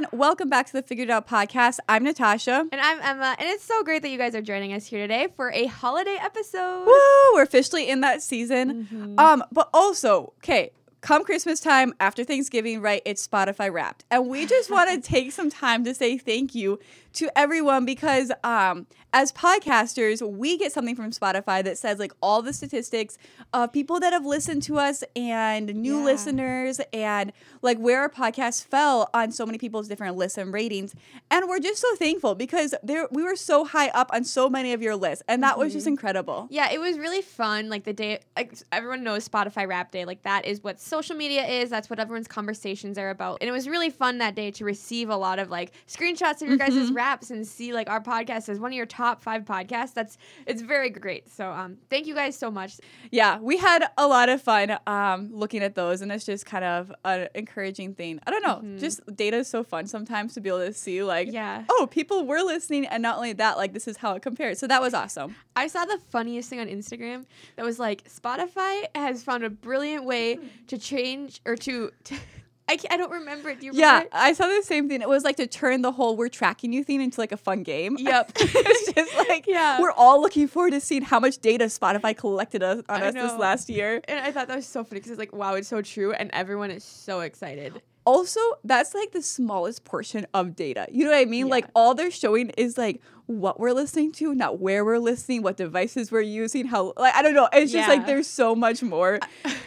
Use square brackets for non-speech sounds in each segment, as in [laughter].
everyone. Welcome back to the Figured Out podcast. I'm Natasha. And I'm Emma, and it's so great that you guys are joining us here today for a holiday episode. Woo! We're officially in that season. Mm-hmm. Um, but also, okay, come Christmas time after Thanksgiving, right? It's Spotify wrapped. And we just want to [laughs] take some time to say thank you to everyone because um, as podcasters, we get something from Spotify that says like all the statistics of people that have listened to us and new yeah. listeners and like where our podcast fell on so many people's different listen ratings. And we're just so thankful because there we were so high up on so many of your lists. And that mm-hmm. was just mm-hmm. incredible. Yeah, it was really fun. Like the day like everyone knows Spotify Wrap Day. Like that is what social media is. That's what everyone's conversations are about. And it was really fun that day to receive a lot of like screenshots of your mm-hmm. guys' wraps and see like our podcast as one of your top five podcasts. That's it's very great. So um, thank you guys so much. Yeah, we had a lot of fun um, looking at those, and it's just kind of an encouraging thing. I don't know, mm-hmm. just data is so fun sometimes to be able to see like, yeah, oh, people were listening, and not only that, like this is how it compares. So that was awesome. I saw the funniest thing on Instagram that was like Spotify has found a brilliant way to change or to, to [laughs] I, I don't remember. Do you remember? Yeah, I saw the same thing. It was like to turn the whole "we're tracking you" thing into like a fun game. Yep. [laughs] it's just like [laughs] yeah. we're all looking forward to seeing how much data Spotify collected us, on I us know. this last year. And I thought that was so funny because it's like, wow, it's so true, and everyone is so excited. Also, that's like the smallest portion of data. You know what I mean? Yeah. Like all they're showing is like what we're listening to, not where we're listening, what devices we're using, how like I don't know. It's just like there's so much more.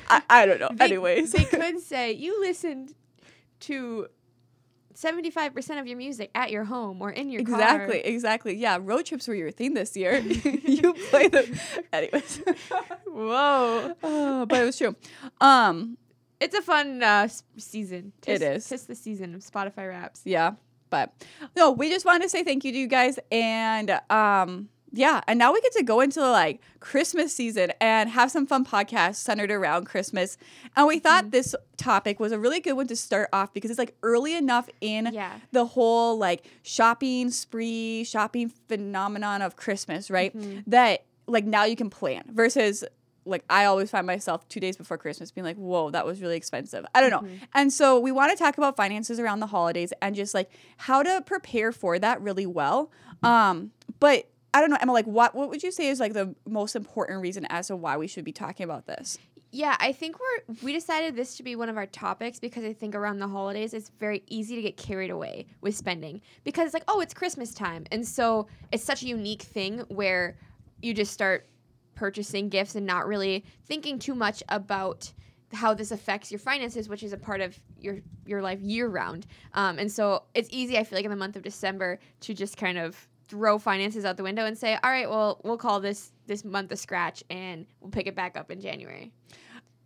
I, I don't know. [laughs] They, Anyways, they [laughs] could say you listened to 75% of your music at your home or in your exactly, car. Exactly, Yeah, road trips were your thing this year. [laughs] you play them. Anyways. Whoa. Oh, but it was true. Um, it's a fun uh, season. Tis, it is. Tis the season of Spotify wraps. Yeah. But no, we just wanted to say thank you to you guys and um yeah, and now we get to go into like Christmas season and have some fun podcasts centered around Christmas. And we thought mm-hmm. this topic was a really good one to start off because it's like early enough in yeah. the whole like shopping spree, shopping phenomenon of Christmas, right? Mm-hmm. That like now you can plan versus like I always find myself two days before Christmas being like, whoa, that was really expensive. I don't know. Mm-hmm. And so we want to talk about finances around the holidays and just like how to prepare for that really well. Um, but I don't know, Emma, like what what would you say is like the most important reason as to why we should be talking about this? Yeah, I think we're we decided this to be one of our topics because I think around the holidays it's very easy to get carried away with spending because it's like, oh, it's Christmas time. And so it's such a unique thing where you just start purchasing gifts and not really thinking too much about how this affects your finances, which is a part of your your life year round. Um, and so it's easy, I feel like, in the month of December to just kind of throw finances out the window and say, all right, well, we'll call this this month a scratch and we'll pick it back up in January.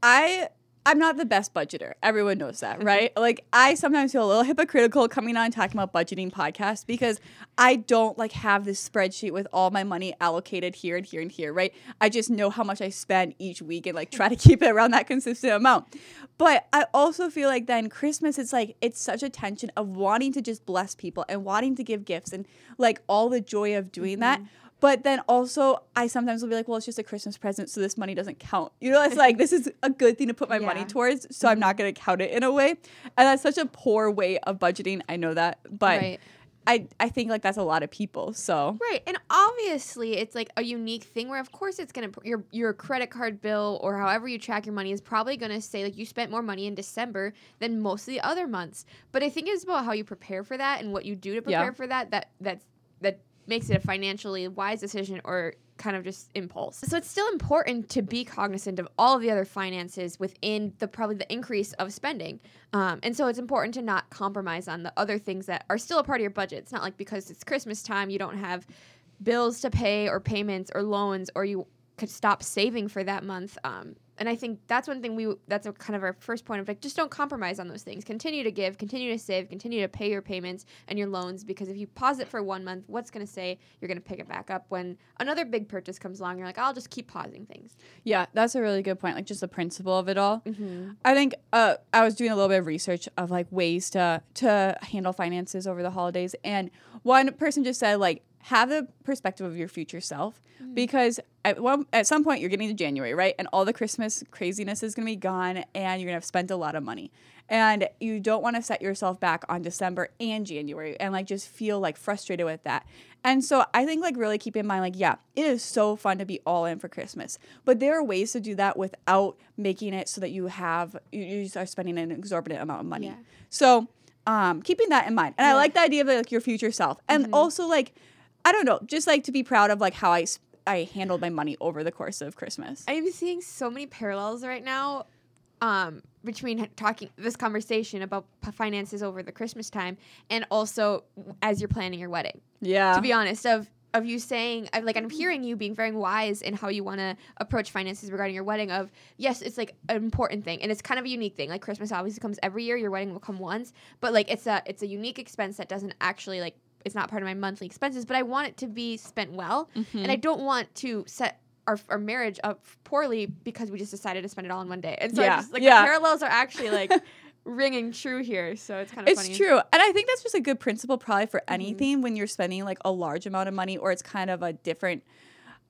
I I'm not the best budgeter. Everyone knows that, mm-hmm. right? like I sometimes feel a little hypocritical coming on talking about budgeting podcasts because I don't like have this spreadsheet with all my money allocated here and here and here, right? I just know how much I spend each week and like try to [laughs] keep it around that consistent amount. But I also feel like then Christmas it's like it's such a tension of wanting to just bless people and wanting to give gifts and like all the joy of doing mm-hmm. that but then also, I sometimes will be like, well, it's just a Christmas present, so this money doesn't count. You know, it's like, this is a good thing to put my yeah. money towards, so. I'm not going to count it in a way. And that's such a poor way of budgeting. I know that. But. Right. I, I think like that's a lot of people. So right, and obviously it's like a unique thing where of course it's gonna your your credit card bill or however you track your money is probably gonna say like you spent more money in December than most of the other months. But I think it's about how you prepare for that and what you do to prepare yeah. for that. That that's that makes it a financially wise decision or kind of just impulse. So it's still important to be cognizant of all of the other finances within the probably the increase of spending. Um, and so it's important to not compromise on the other things that are still a part of your budget. It's not like because it's Christmas time you don't have bills to pay or payments or loans or you could stop saving for that month. Um, and I think that's one thing we that's a kind of our first point of like just don't compromise on those things. Continue to give, continue to save, continue to pay your payments and your loans because if you pause it for one month, what's going to say you're going to pick it back up when another big purchase comes along? You're like, I'll just keep pausing things. Yeah, that's a really good point. Like just the principle of it all. Mm-hmm. I think uh, I was doing a little bit of research of like ways to to handle finances over the holidays, and one person just said like have the perspective of your future self because at one at some point you're getting to January, right? And all the Christmas craziness is going to be gone and you're going to have spent a lot of money. And you don't want to set yourself back on December and January and like just feel like frustrated with that. And so I think like really keep in mind like yeah, it is so fun to be all in for Christmas. But there are ways to do that without making it so that you have you, you are spending an exorbitant amount of money. Yeah. So um, keeping that in mind, and I like the idea of like your future self, and also like I don't know, just like to be proud of like how I I handled my money over the course of Christmas. I'm seeing so many parallels right now um, between talking this conversation about p- finances over the Christmas time and also as you're planning your wedding. yeah, to be honest, of of you saying like I'm hearing you being very wise in how you want to approach finances regarding your wedding. Of yes, it's like an important thing, and it's kind of a unique thing. Like Christmas obviously comes every year. Your wedding will come once, but like it's a it's a unique expense that doesn't actually like it's not part of my monthly expenses. But I want it to be spent well, and I don't want to set. Our, our marriage up poorly because we just decided to spend it all in one day, and so I Yeah, just, like yeah. the parallels are actually like [laughs] ringing true here. So it's kind of it's funny. true, and I think that's just a good principle probably for Mm-hmm. anything when you're spending like a large amount of money or it's kind of a different.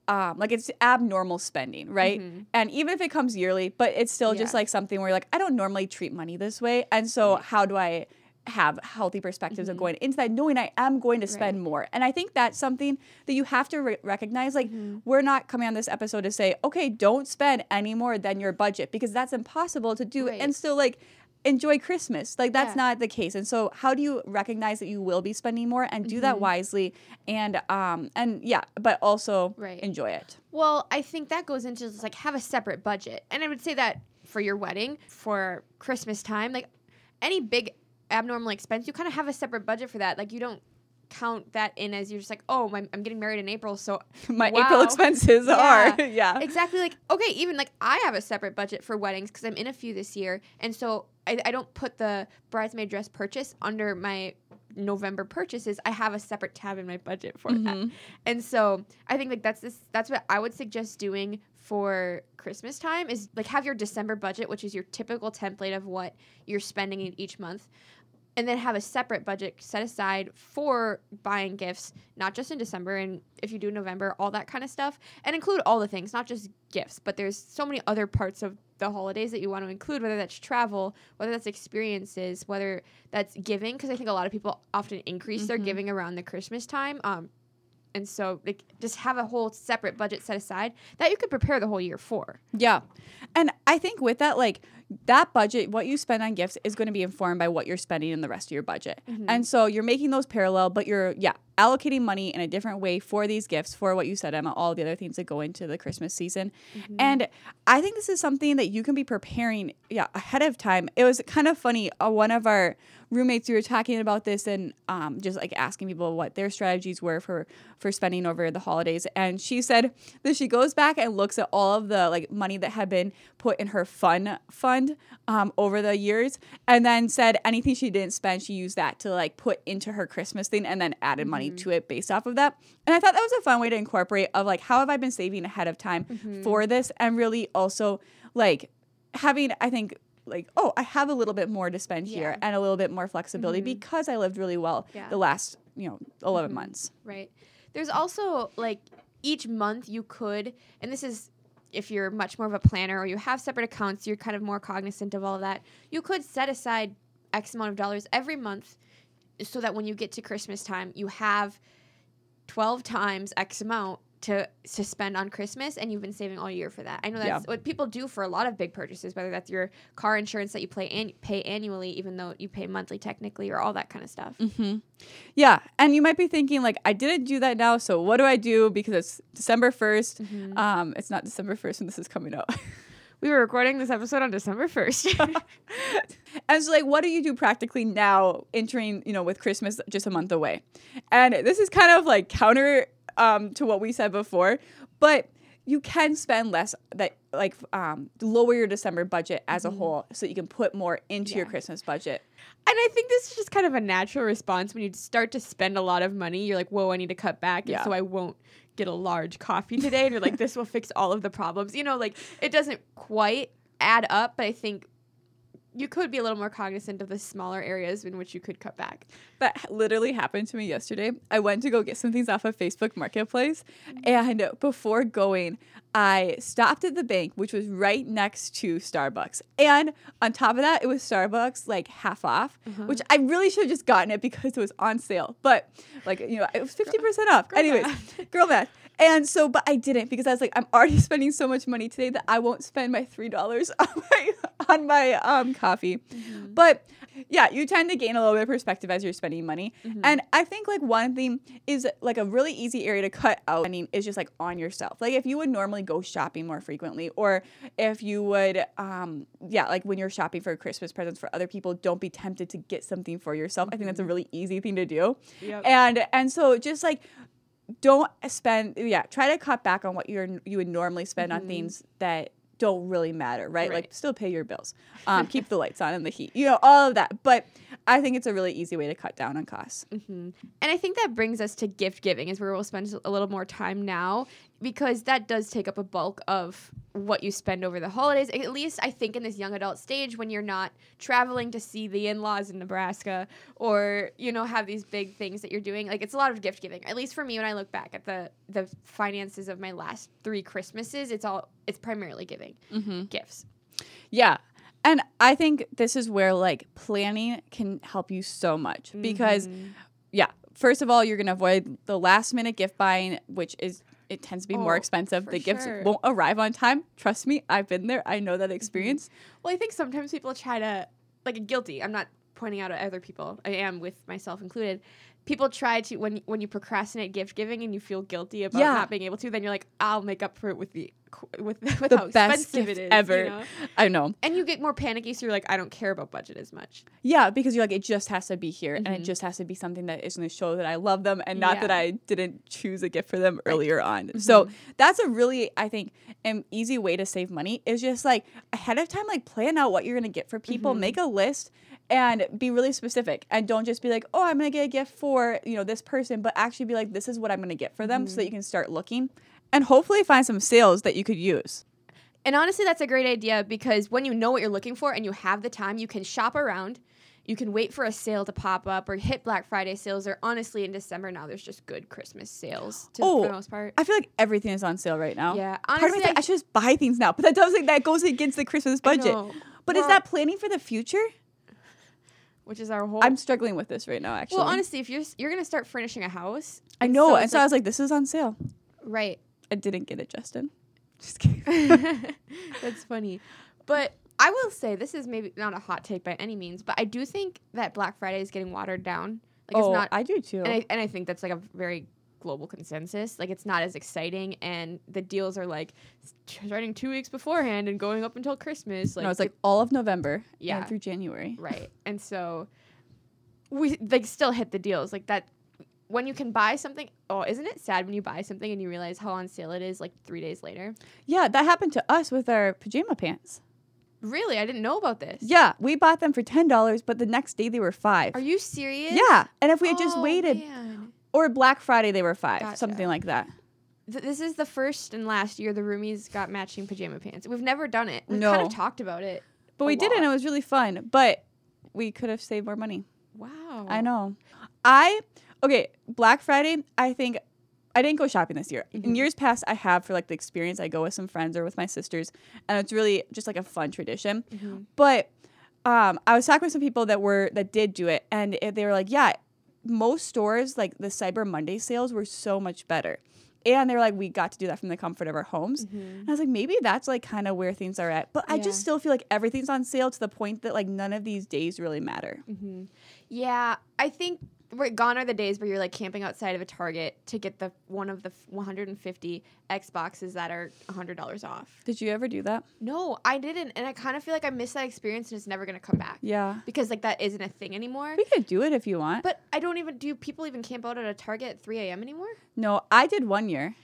Um, like it's abnormal spending, right? And even if it comes yearly, but it's still just Mm-hmm. Like something where you're like, I don't normally treat money this way. And so how do I have healthy perspectives of mm-hmm. going into that, knowing I am going to spend more. And I think that's something that you have to re- recognize. Like, mm-hmm. we're not coming on this episode to say, okay, don't spend any more than your budget because that's impossible to do Right. and still like enjoy Christmas. Like, that's Yeah. not the case. And so, how do you recognize that you will be spending more and do that mm-hmm. wisely? And, um, and yeah, but also Right. enjoy it. Well, I think that goes into just like have a separate budget. And I would say that for your wedding, for Christmas time, like any big abnormal expense, you kind of have a separate budget for that. Like you don't count that in as you're just like, oh, my, I'm getting married in April, so [laughs] My wow. April expenses Yeah. are, [laughs] yeah. exactly like okay even like i have a separate budget for weddings because i'm in a few this year and so I, I don't put the bridesmaid dress purchase under my november purchases i have a separate tab in my budget for that mm-hmm. and so i think like that's this that's what i would suggest doing for christmas time is like have your december budget which is your typical template of what you're spending in each month and then have a separate budget set aside for buying gifts, not just in December and if you do November, all that kind of stuff, and include all the things, not just gifts, but there's so many other parts of the holidays that you want to include, whether that's travel, whether that's experiences, whether that's giving, because I think a lot of people often increase their giving around the Christmas time. Um, and so like just have a whole separate budget set aside that you could prepare the whole year for. Yeah. And I think with that, like that budget, what you spend on gifts is going to be informed by what you're spending in the rest of your budget. And so you're making those parallel, but you're, yeah, allocating money in a different way for these gifts, for what you said, Emma, all the other things that go into the Christmas season. And I think this is something that you can be preparing, yeah, ahead of time. It was kind of funny. Uh, one of our roommates, we were talking about this and um, just like asking people what their strategies were for for spending over the holidays. And she said that she goes back and looks at all of the like money that had been put in her fun fund um, over the years, and then said anything she didn't spend, she used that to like put into her Christmas thing, and then added money mm-hmm. to it based off of that. And I thought that was a fun way to incorporate of like how have I been saving ahead of time mm-hmm. for this, and really also like having I think like oh I have a little bit more to spend here and a little bit more flexibility mm-hmm. because I lived really well Yeah. the last you know 11 months. Right. There's also like each month you could, and this is if you're much more of a planner or you have separate accounts, you're kind of more cognizant of all of that. You could set aside X amount of dollars every month so that when you get to Christmas time, you have 12 times X amount to to spend on Christmas and you've been saving all year for that. I know that's Yeah. what people do for a lot of big purchases, whether that's your car insurance that you pay an- pay annually even though you pay monthly technically or all that kind of stuff. Yeah, and you might be thinking like I didn't do that now, so what do I do because it's December 1st. Mm-hmm. Um it's not December 1st when this is coming out. [laughs] We were recording this episode on December 1st. [laughs] And so, like, what do you do practically now, entering, you know, with Christmas just a month away? And this is kind of like counter um, to what we said before, but you can spend less that like um, lower your December budget as a whole so you can put more into your Christmas budget. And I think this is just kind of a natural response when you start to spend a lot of money. You're like, whoa, I need to cut back. and Yeah. So I won't get a large coffee today. And you're like, [laughs] this will fix all of the problems. You know, like it doesn't quite add up, but I think you could be a little more cognizant of the smaller areas in which you could cut back. That literally happened to me yesterday. I went to go get some things off of Facebook Marketplace, mm-hmm. and before going, I stopped at the bank, which was right next to Starbucks. And on top of that, it was Starbucks like half off, mm-hmm. which I really should have just gotten it because it was on sale. But like, you know, it was 50% off. Anyways, math. girl math. And so, but I didn't because I was like, I'm already [laughs] spending so much money today that I won't spend my three dollars [laughs] on my on my um coffee. But yeah, you tend to gain a little bit of perspective as you're spending money. And I think like one thing is like a really easy area to cut out I mean, is just like on yourself. Like if you would normally go shopping more frequently, or if you would um yeah, like when you're shopping for Christmas presents for other people, don't be tempted to get something for yourself. I think that's a really easy thing to do. Yep. And and so just like don't spend yeah try to cut back on what you're you would normally spend on things that don't really matter right, like still pay your bills. Um, [laughs] keep the lights on and the heat you know all of that. But i think it's a really easy way to cut down on costs mm-hmm. And I think that brings us to gift giving, is where we'll spend a little more time now, because that does take up a bulk of what you spend over the holidays. At least I think in this young adult stage, when you're not traveling to see the in laws in Nebraska or, you know, have these big things that you're doing. Like, it's a lot of gift giving. At least for me, when I look back at the, the finances of my last three Christmases, it's all, it's primarily giving mm-hmm. gifts. yeah and i think this is where like planning can help you so much because mm-hmm. yeah first of all you're going to avoid the last minute gift buying which is it tends to be more Oh, expensive for the gifts sure. won't arrive on time trust me i've been there i know that mm-hmm. experience Well, I think sometimes people try to like guilty. I'm not pointing out at other people. I am with myself included. People try to when when you procrastinate gift giving and you feel guilty about Yeah. not being able to, then you're like, I'll make up for it with the with, [laughs] with the how best expensive gift it is ever. you know? i know. And you get more panicky, so you're like, I don't care about budget as much. Yeah, because you're like, it just has to be here, and it mm-hmm. just has to be something that is going to show that I love them, and not that I didn't choose a gift for them earlier on. Mm-hmm. So that's a really, I think, an easy way to save money is just like ahead of time, like plan out what you're going to get for people, mm-hmm. make a list, and be really specific, and don't just be like, oh, I'm going to get a gift for you know this person, but actually be like, this is what I'm going to get for them, so that you can start looking, and hopefully find some sales that you could use. And honestly, that's a great idea because when you know what you're looking for and you have the time, you can shop around. You can wait for a sale to pop up or hit Black Friday sales. Or honestly, in December now, there's just good Christmas sales to, Oh, for the most part. I feel like everything is on sale right now. Yeah, Part of me honestly, I- I should just buy things now, but that doesn't. That goes against the Christmas budget. But is that planning for the future? which is our whole. I'm struggling with this right now. Actually, well, honestly, if you're you're gonna start furnishing a house, I and know, so and so I was like, "This is on sale." right. I didn't get it, Justin. [laughs] Just kidding. [laughs] That's funny, but I will say this is maybe not a hot take by any means, but I do think that Black Friday is getting watered down. Like oh, it's not, I do too. and I and I think that's like a very global consensus. Like it's not as exciting, and the deals are like starting two weeks beforehand and going up until Christmas. Like no, it's like all of November, yeah, Yeah. through January. right, and so we like still hit the deals like that. When you can buy something, oh, isn't it sad when you buy something and you realize how on sale it is like three days later? Yeah, that happened to us with our pajama pants. Really, I didn't know about this. Yeah, we bought them for ten dollars, but the next day they were five. Are you serious? yeah, and if we had just Oh, waited, man. or Black Friday they were five, Gotcha. something like that. Th- this is the first and last year the roomies got matching pajama pants. We've never done it. We've No. kind of talked about it. But a we did it, and it was really fun. But we could have saved more money. Wow. I know. I okay, Black Friday, I think I didn't go shopping this year. In mm-hmm. years past I have for like the experience. I go with some friends or with my sisters and it's really just like a fun tradition. Mm-hmm. But um I was talking with some people that were that did do it and it- they were like, "Yeah, most stores like the Cyber Monday sales were so much better." And they were like, we got to do that from the comfort of our homes. Mm-hmm. And I was like, maybe that's like kind of where things are at. But I just still feel like everything's on sale to the point that like none of these days really matter. Yeah, I think gone are the days where you're like camping outside of a Target to get the one of the 150 Xboxes that are $100 off. Did you ever do that? No, I didn't, and I kind of feel like I missed that experience and it's never gonna come back Yeah. because like that isn't a thing anymore. We could do it if you want. But I don't even do people even camp out at a Target at 3 a.m. anymore? No, I did one year.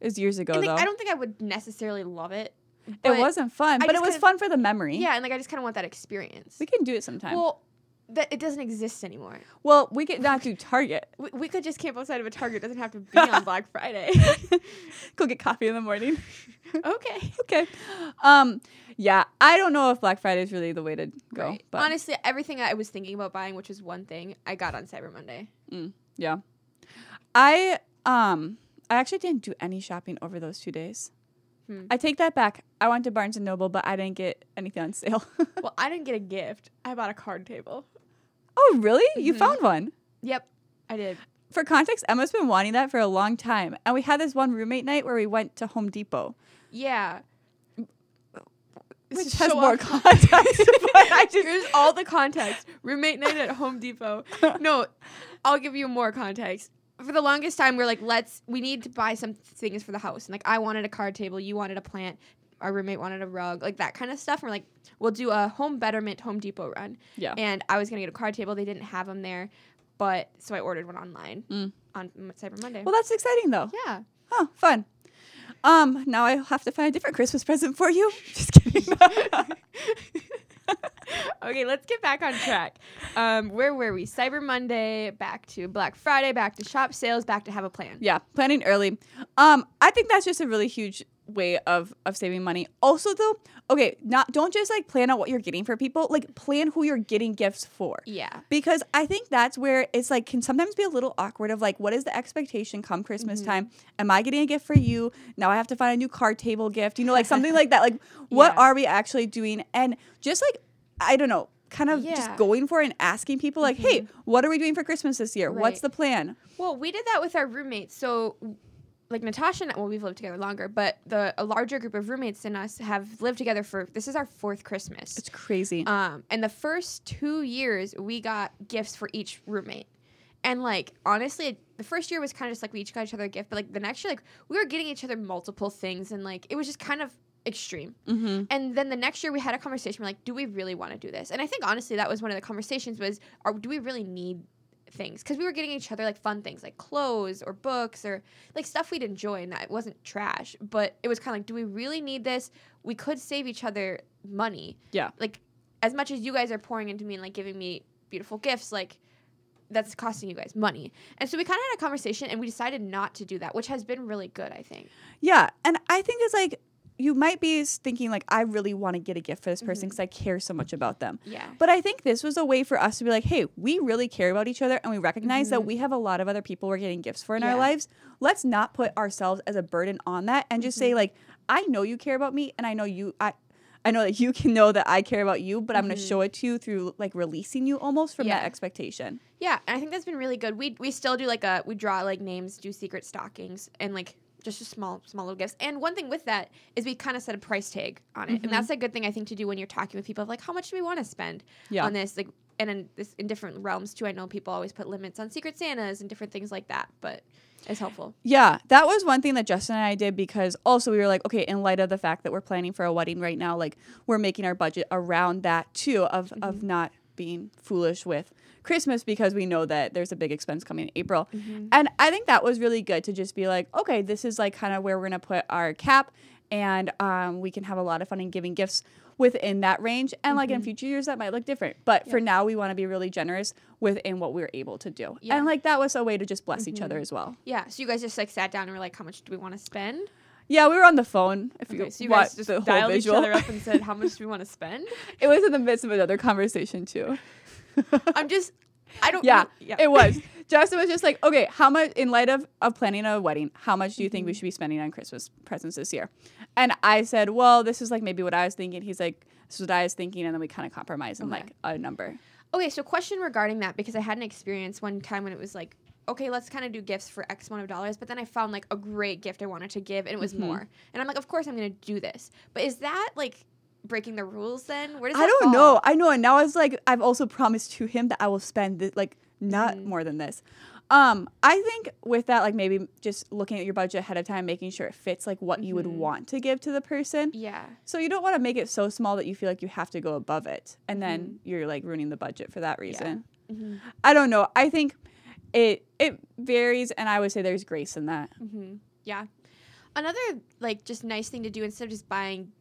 It was years ago And, like, though. I don't think I would necessarily love it. it wasn't fun, I but it was fun for the memory. Yeah, and like I just kind of want that experience. We can do it sometime. Well, that it doesn't exist anymore. Well, we could not do Target. We, we could just camp outside of a Target. It doesn't have to be on [laughs] Black Friday. [laughs] Go get coffee in the morning. [laughs] okay. okay. Um, yeah, I don't know if Black Friday is really the way to go. Right. But Honestly, everything I was thinking about buying, which was one thing, I got on Cyber Monday. yeah, I um, I actually didn't do any shopping over those two days. Hmm. I take that back. I went to Barnes and Noble, but I didn't get anything on sale. well, I didn't get a gift. I bought a card table. Oh, really? You Mhm. found one? Yep, I did. For context, Emma's been wanting that for a long time, and we had this one roommate night where we went to Home Depot, Yeah. which has more off- context. [laughs] but I just Here's all the context. Roommate night at Home Depot. No, I'll give you more context. For the longest time, we're like, let's, we need to buy some things for the house. And like, I wanted a card table, you wanted a plant, our roommate wanted a rug, like that kind of stuff. And we're like, we'll do a home betterment Home Depot run. yeah. And I was going to get a card table. They didn't have them there. But so I ordered one online Mm. on Cyber Monday. Well, that's exciting though. yeah. Oh, fun. Um, now I have to find a different Christmas present for you. [laughs] Just kidding. [laughs] okay, let's get back on track. Um, where were we? Cyber Monday, back to Black Friday, back to shop sales, back to have a plan. yeah, planning early. Um, I think that's just a really huge way of of saving money. Also, though, okay, not don't just like plan out what you're getting for people. Like plan who you're getting gifts for. Yeah. Because I think that's where it's like can sometimes be a little awkward of like, what is the expectation come Christmas Mm-hmm. time? Am I getting a gift for you? Now I have to find a new card table gift, you know, like something like that. Like, [laughs] what Yeah. are we actually doing? And just like, I don't know, kind of Yeah. Mm-hmm. just going for and asking people, like, hey, what are we doing for Christmas this year? What's the plan? Well, we did that with our roommates. So, like Natasha, and well, we've lived together longer, but the a larger group of roommates than us have lived together for this is our fourth Christmas. It's crazy. Um, and the first two years, we got gifts for each roommate. And like honestly, the first year was kind of just like we each got each other a gift, but like the next year, like we were getting each other multiple things, and like it was just kind of extreme. mm-hmm. And then the next year, we had a conversation. We're like, do we really want to do this? And I think honestly, that was one of the conversations was, are do we really need things? Because we were getting each other like fun things, like clothes or books or like stuff we'd enjoy, and that it wasn't trash. But it was kind of like, do we really need this? We could save each other money. Yeah. Like as much as you guys are pouring into me and like giving me beautiful gifts, like that's costing you guys money. And so we kind of had a conversation and we decided not to do that, which has been really good, I think. Yeah, and I think it's like you might be thinking like I really want to get a gift for this Mm-hmm. person because I care so much about them. Yeah. But I think this was a way for us to be like, hey, we really care about each other and we recognize that Mhm. we have a lot of other people we're getting gifts for in our lives. Let's not put ourselves as a burden on that and just Mm-hmm. say like, I know you care about me and I know you I I know that you can know that I care about you, but I'm going to Mhm. show it to you through like releasing you almost from that expectation. Yeah, and I think that's been really good. We we still do like a we draw like names, do secret stockings, and like just a small small little gifts. And one thing with that is we kind of set a price tag on it, Mhm. and that's a good thing I think to do when you're talking with people of like how much do we want to spend Yeah. on this like. And in this in different realms too, I know people always put limits on secret Santas and different things like that, but it's helpful. Yeah, that was one thing that Justin and I did because also we were like, okay, in light of the fact that we're planning for a wedding right now, like we're making our budget around that too of of not being foolish with Christmas because we know that there's a big expense coming in April. Mm-hmm. And I think that was really good to just be like, okay, this is like kind of where we're gonna put our cap and um, we can have a lot of fun in giving gifts within that range. And like in mm-hmm. future years that might look different. But for now we want to be really generous within what we're able to do. Yeah. And like that was a way to just bless each other mm-hmm. as well. Yeah, so you guys just like sat down and were like, how much do we want to spend? Yeah, we were on the phone. If Okay, you, so you guys just dialed each other up and said, how much do we want to [laughs] spend? it was in the midst of another conversation too. [laughs] I'm just, I don't. yeah, yeah. it was. Justin was just like, okay, how much in light of of planning a wedding, how much do you Mm-hmm. think we should be spending on Christmas presents this year? And I said, well, this is like maybe what I was thinking. He's like, this is what I was thinking, and then we kind of compromise on Okay. like a number. Okay, so question regarding that because I had an experience one time when it was like, okay, let's kind of do gifts for X amount of dollars, but then I found like a great gift I wanted to give and it was Mm-hmm. more. And I'm like, of course I'm going to do this. But is that like breaking the rules then? Where does I don't fall? know. I know, and now it's like I've also promised to him that I will spend this, like not Mhm. more than this. Um, I think with that, like maybe just looking at your budget ahead of time, making sure it fits like what you would Mhm. want to give to the person. Yeah. So you don't want to make it so small that you feel like you have to go above it, and then Mm-hmm. you're like ruining the budget for that reason. hmm I don't know. I think it it varies, and I would say there's grace in that. hmm Yeah. Another like just nice thing to do instead of just buying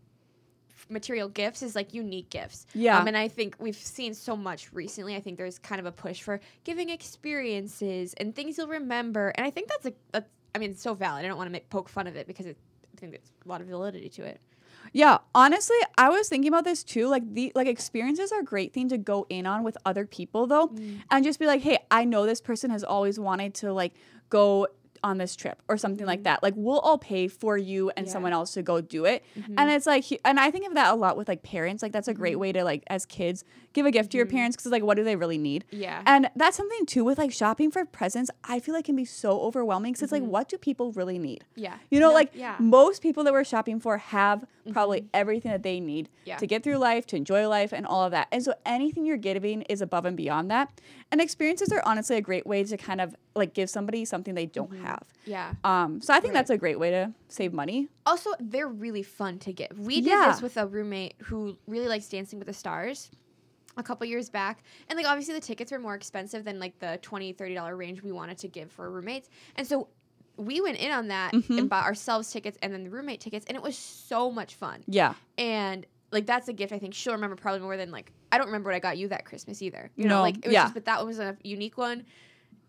material gifts is like unique gifts. Yeah. Um, and I think we've seen so much recently. I think there's kind of a push for giving experiences and things you'll remember. And I think that's a that's I mean, it's so valid. I don't want to make poke fun of it because it, I think there's a lot of validity to it. Yeah, honestly, I was thinking about this too. Like the like experiences are a great thing to go in on with other people though, and just be like, hey, I know this person has always wanted to like go on this trip or something like mm-hmm. that. Like we'll all pay for you and Yeah. someone else to go do it. And mm-hmm. it's like, and I think of that a lot with like parents. Like that's a great mm-hmm. way to like as kids give a gift to your parents because like what do they really need? Yeah. And that's something too with like shopping for presents. I feel like can be so overwhelming because it's like, what do people really need? yeah. You know, No, like yeah. most people that we're shopping for have probably everything that they need Yeah. to get through life, to enjoy life, and all of that. And so anything you're giving is above and beyond that. And experiences are honestly a great way to kind of like give somebody something they don't have. Yeah. Um, so I think Right. that's a great way to save money. Also, they're really fun to give. We did Yeah. this with a roommate who really likes Dancing with the Stars a couple years back. And like obviously the tickets were more expensive than like the 20 $30 range we wanted to give for roommates. And so we went in on that Mhm. and bought ourselves tickets and then the roommate tickets and it was so much fun. Yeah. And like that's a gift I think she'll remember probably more than like I don't remember what I got you that Christmas either. You know, like it was yeah. just but that one was a unique one.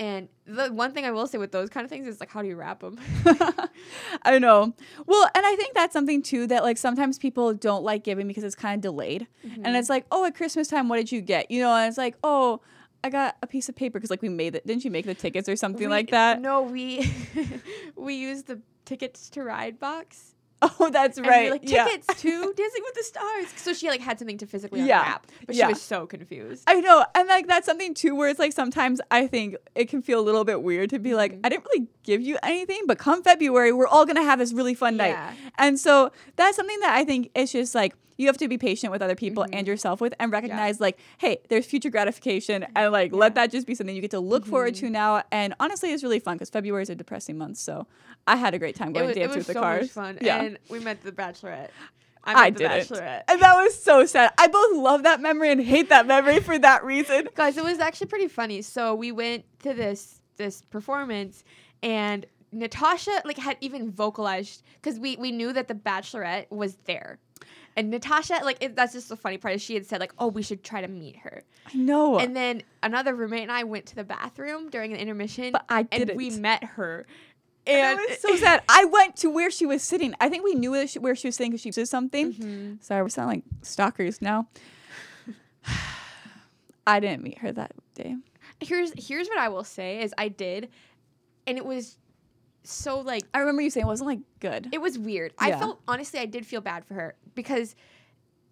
And the one thing I will say with those kind of things is like how do you wrap them? [laughs] I know. Well, and I think that's something too that like sometimes people don't like giving because it's kind of delayed. Mm-hmm. And it's like, oh, at Christmas time, what did you get? You know, and it's like, oh, I got a piece of paper because like we made it. Didn't you make the tickets or something like that? No, we [laughs] we used the tickets to ride box. [laughs] Oh, that's And right. like yeah. tickets to [laughs] Dancing with the Stars. So she like had something to physically Yeah. unwrap, but Yeah. she was so confused. I know. And like that's something too where it's like sometimes I think it can feel a little bit weird to be like, Mhm. I didn't really give you anything, but come February, we're all gonna have this really fun night. And so that's something that I think it's just like you have to be patient with other people Mm-hmm. and yourself with and recognize like, hey, there's future gratification and like let that just be something you get to look forward Mm-hmm. to now. And honestly it's really fun because February is a depressing month. So I had a great time going was, to it dance with the so cars. much fun, Yeah. and we met the Bachelorette. I, I met the didn't. Bachelorette. And that was so sad. I both love that memory and hate that memory for that reason. [laughs] Guys, it was actually pretty funny. So we went to this this performance, and Natasha like had even vocalized because we we knew that the Bachelorette was there. And Natasha, like, it, that's just the funny part. Is she had said, like, oh, we should try to meet her. I know. And then another roommate and I went to the bathroom during the intermission, But I didn't. we met her. And And it was so sad. I went to where she was sitting. I think we knew where she, where she was sitting because she did something. Mhm. Sorry, we're sounding like stalkers now. [sighs] I didn't meet her that day. Here's here's what I will say is I did, and it was so like I remember you saying it wasn't like good. it was weird. I felt honestly I did feel bad for her because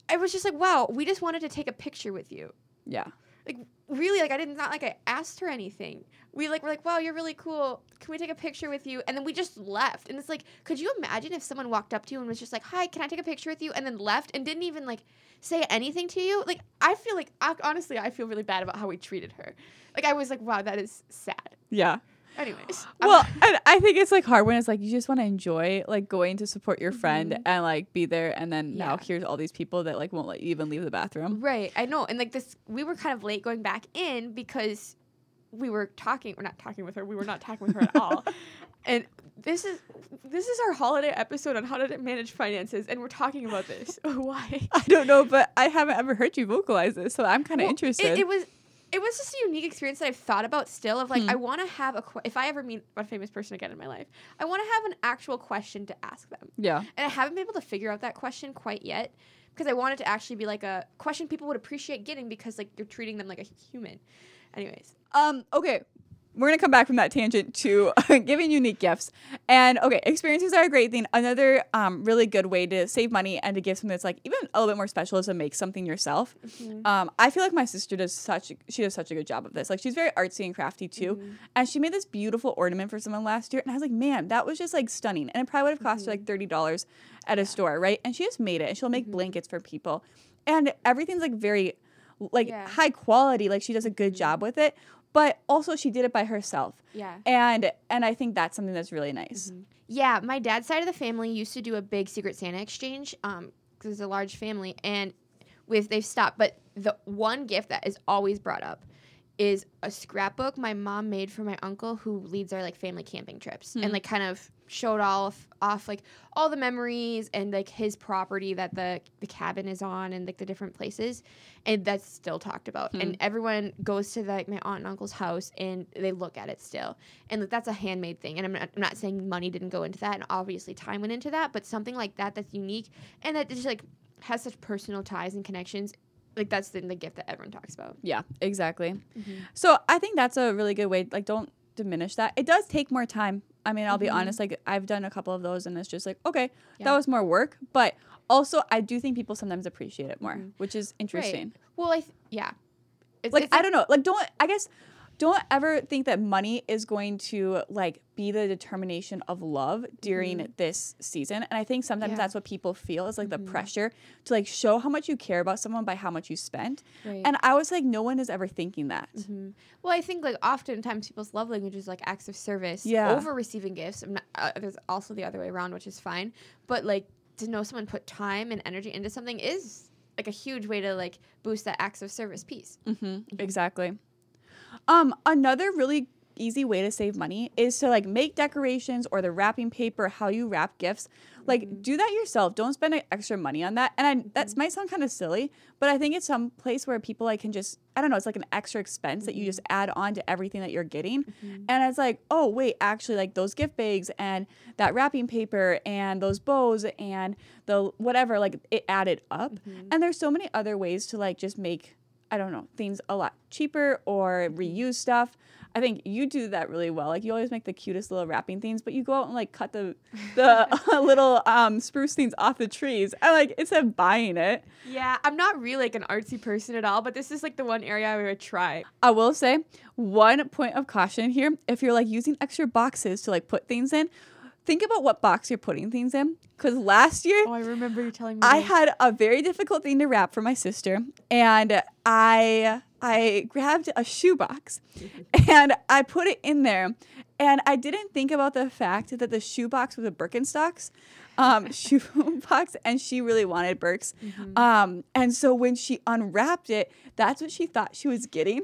I was just like, wow, we just wanted to take a picture with you. yeah. Like really, like I didn't not like I asked her anything. We like were like, wow, you're really cool. Can we take a picture with you? And then we just left. And it's like, could you imagine if someone walked up to you and was just like, hi, can I take a picture with you? And then left and didn't even like say anything to you? Like I feel like honestly, I feel really bad about how we treated her. Like I was like, wow, that is sad. Yeah. Anyways, Well, [laughs] and I think it's like hard when it's like you just want to enjoy like going to support your friend Mhm. and like be there and then now here's all these people that like won't let you even leave the bathroom. Right, I know. And like this, we were kind of late going back in because we were talking. We're not talking with her. We were not talking with her at [laughs] all. And this is this is our holiday episode on how to manage finances, and we're talking about this. [laughs] Why? I don't know, but I haven't ever heard you vocalize this, so I'm kind of Well, interested. It, it was. It was just a unique experience that I've thought about still. Of like, Hmm. I want to have a. que- If I ever meet a famous person again in my life, I want to have an actual question to ask them. yeah. And I haven't been able to figure out that question quite yet because I want it to actually be like a question people would appreciate getting because like you're treating them like a human. Anyways, Um, okay. We're gonna come back from that tangent to [laughs] giving unique gifts. And okay, experiences are a great thing. Another um, really good way to save money and to give something that's like even a little bit more special is to make something yourself. Mm-hmm. Um, I feel like my sister does such she does such a good job of this. Like she's very artsy and crafty too. Mm-hmm. And she made this beautiful ornament for someone last year. And I was like, man, that was just like stunning. And it probably would have cost her like mm-hmm. thirty dollars at a store, right? And she just made it and she'll make blankets for people. And everything's like very like Yeah. high quality. Like she does a good job with it. But also she did it by herself. yeah. And and I think that's something that's really nice. Yeah, my dad's side of the family used to do a big Secret Santa exchange um because it's a large family and with they've stopped but the one gift that is always brought up is a scrapbook my mom made for my uncle who leads our like family camping trips Hmm. and like kind of showed off off like all the memories and like his property that the the cabin is on and like the different places and that's still talked about Hmm. and everyone goes to like my aunt and uncle's house and they look at it still and like, that's a handmade thing and I'm not, I'm not saying money didn't go into that and obviously time went into that but something like that that's unique and that just like has such personal ties and connections like that's the, the gift that everyone talks about Yeah, exactly. So I think that's a really good way. Like, don't diminish that. It does take more time. I mean, I'll be Mhm. honest. Like, I've done a couple of those, and it's just like, okay, Yeah. that was more work. But also, I do think people sometimes appreciate it more, Mhm. which is interesting. well i th- yeah it's, Like, it's I don't know. Like, don't. I guess. Don't ever think that money is going to like be the determination of love during this season. And I think sometimes Yeah. that's what people feel is like the Mhm. pressure to like show how much you care about someone by how much you spent. Right. And I was like, no one is ever thinking that. hmm Well, I think like oftentimes people's love language is like acts of service Yeah. over receiving gifts. Not, uh, there's also the other way around, which is fine. But like to know someone put time and energy into something is like a huge way to like boost that acts of service piece. Mm-hmm. Exactly. Um, another really easy way to save money is to like make decorations or the wrapping paper, how you wrap gifts. Like mm-hmm. do that yourself. Don't spend extra money on that. And I, that mm-hmm. might sound kind of silly, but I think it's some place where people like can just I don't know. It's like an extra expense that you just mm-hmm. add on to everything that you're getting. And it's like, oh wait, actually, like those gift bags and that wrapping paper and those bows and the whatever, like it added up. And there's so many other ways to like just make I don't know, things a lot cheaper or reuse stuff. I think you do that really well. Like you always make the cutest little wrapping things, but you go out and like cut the [laughs] the [laughs] little um, spruce things off the trees. I like instead of buying it. Yeah, I'm not really like an artsy person at all, but this is like the one area I would try. I will say one point of caution here: if you're like using extra boxes to like put things in, think about what box you're putting things in. Because last year Oh, I remember you telling me. I this. had a very difficult thing to wrap for my sister, and I I grabbed a shoebox [laughs] and I put it in there, and I didn't think about the fact that the shoebox was a Birkenstocks um, [laughs] shoebox, and she really wanted Birks, um, and so when she unwrapped it, that's what she thought she was getting,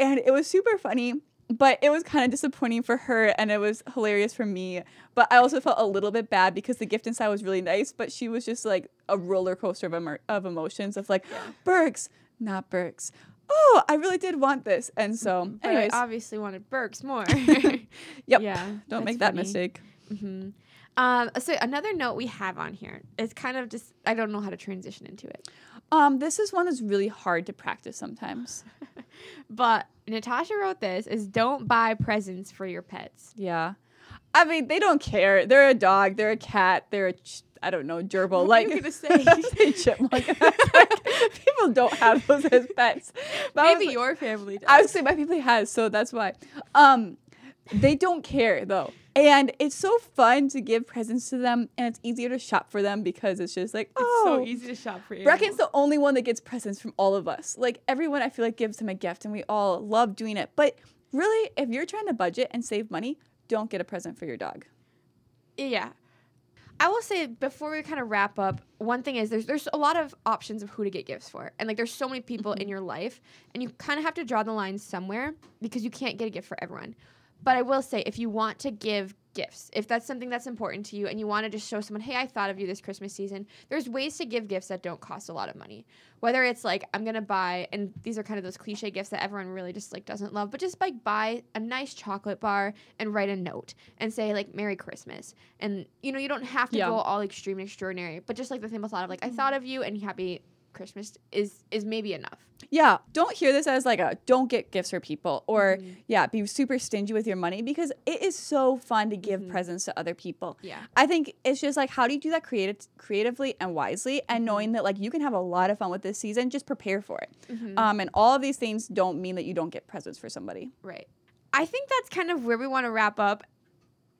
and it was super funny. But it was kind of disappointing for her, and it was hilarious for me. But I also felt a little bit bad because the gift inside was really nice, but she was just like a roller coaster of, emer- of emotions of like, Birks, not Birks. Oh, I really did want this. And so, But anyways, I obviously wanted Birks more. [laughs] yep. [laughs] Yeah. Don't make that funny. mistake. hmm Um, so another note we have on here is kind of just I don't know how to transition into it, Um, this is one that's really hard to practice sometimes. [laughs] but Natasha wrote this: is don't buy presents for your pets. Yeah. I mean, they don't care. They're a dog. They're a cat. They're a ch- I don't know gerbil. What like gonna [laughs] say? say chipmunk. Like, [laughs] people don't have those as pets. But Maybe like- your family does. I would say my family has, so that's why. Um, they don't care though, and it's so fun to give presents to them, and it's easier to shop for them because it's just like, it's oh, so easy to shop for. Brecken's animals. the only one that gets presents from all of us. Like everyone, I feel like gives him a gift, and we all love doing it. But really, if you're trying to budget and save money, don't get a present for your dog. Yeah. I will say before we kind of wrap up, one thing is there's there's a lot of options of who to get gifts for. And like there's so many people mm-hmm. in your life and you kind of have to draw the line somewhere because you can't get a gift for everyone. But I will say if you want to give gifts, if that's something that's important to you and you want to just show someone, "Hey, I thought of you this Christmas season." There's ways to give gifts that don't cost a lot of money. Whether it's like I'm going to buy and these are kind of those cliche gifts that everyone really just like doesn't love, but just like buy a nice chocolate bar and write a note and say like Merry Christmas. And you know, you don't have to Yeah. go all extreme and extraordinary, but just like the simple thought of like I thought mm-hmm. of you and happy Christmas is is maybe enough. Yeah, don't hear this as like a don't get gifts for people or Mhm. yeah, be super stingy with your money because it is so fun to give Mhm. presents to other people. Yeah. I think it's just like how do you do that creative creatively and wisely Mm-hmm. and knowing that like you can have a lot of fun with this season, just prepare for it. Mhm. Um and all of these things don't mean that you don't get presents for somebody. Right. I think that's kind of where we want to wrap up.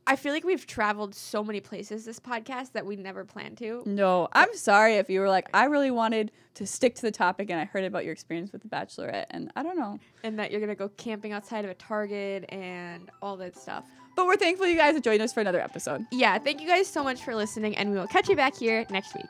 I feel like we've traveled so many places this podcast that we never planned to. No, I'm sorry if you were like I really wanted to stick to the topic and I heard about your experience with the bachelorette and I don't know. And that you're going to go camping outside of a Target and all that stuff. But we're thankful you guys have joined us for another episode. Yeah, thank you guys so much for listening, and we will catch you back here next week.